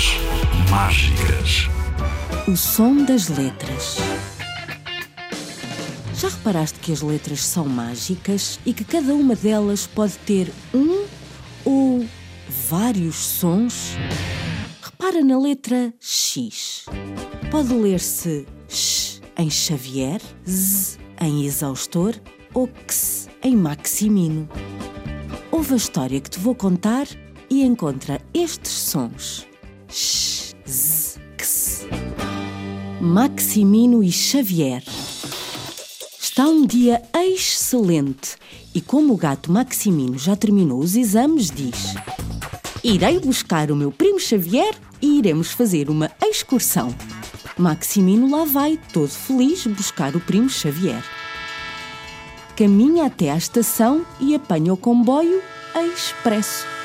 Letras mágicas. O som das letras. Já reparaste que as letras são mágicas e que cada uma delas pode ter um ou vários sons? Repara na letra X. Pode ler-se X em Xavier, Z em exaustor ou X em Maximino. Ouve a história que te vou contar e encontra estes sons. X, X. Maximino e Xavier. Está um dia excelente e, como o gato Maximino já terminou os exames, diz: Irei buscar o meu primo Xavier e iremos fazer uma excursão. Maximino lá vai, todo feliz, buscar o primo Xavier. Caminha até à estação e apanha o comboio expresso.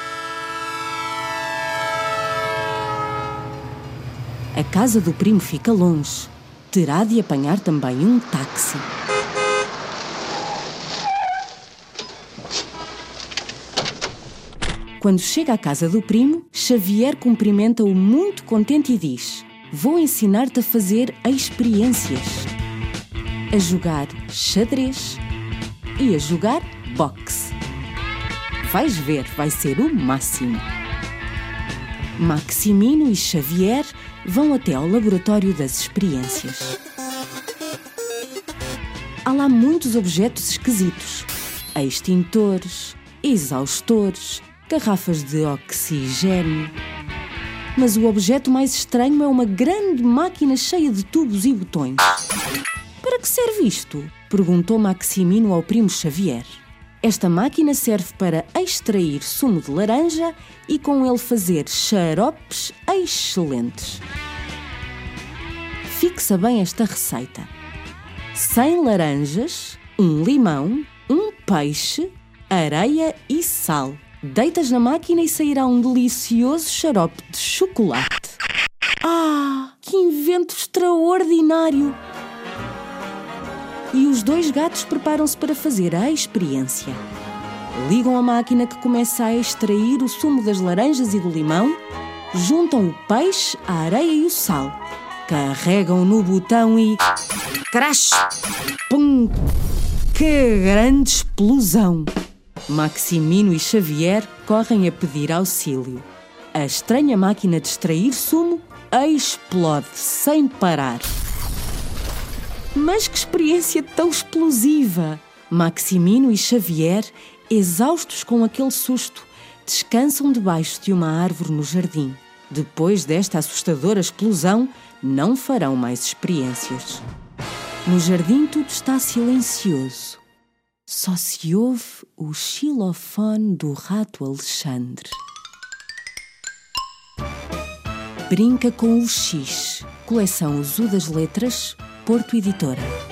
A casa do primo fica longe. Terá de apanhar também um táxi. Quando chega à casa do primo, Xavier cumprimenta-o muito contente e diz: Vou ensinar-te a fazer experiências. A jogar xadrez e a jogar boxe. Vais ver, vai ser o máximo. Maximino e Xavier vão até ao laboratório das experiências. Há lá muitos objetos esquisitos: extintores, exaustores, garrafas de oxigênio. Mas o objeto mais estranho é uma grande máquina cheia de tubos e botões. Para que serve isto? perguntou Maximino ao primo Xavier. Esta máquina serve para extrair sumo de laranja e com ele fazer xaropes excelentes. Fixa bem esta receita: 100 laranjas, um limão, um peixe, areia e sal. Deitas na máquina e sairá um delicioso xarope de chocolate. Ah, que invento extraordinário! E os dois gatos preparam-se para fazer a experiência. Ligam a máquina que começa a extrair o sumo das laranjas e do limão, juntam o peixe, a areia e o sal. Carregam no botão e. Crash! Pum! Que grande explosão! Maximino e Xavier correm a pedir auxílio. A estranha máquina de extrair sumo explode sem parar. Mas que experiência tão explosiva! Maximino e Xavier, exaustos com aquele susto, descansam debaixo de uma árvore no jardim. Depois desta assustadora explosão, não farão mais experiências. No jardim tudo está silencioso. Só se ouve o xilofone do rato Alexandre. Brinca com o X, coleção Azul das Letras, Porto Editora.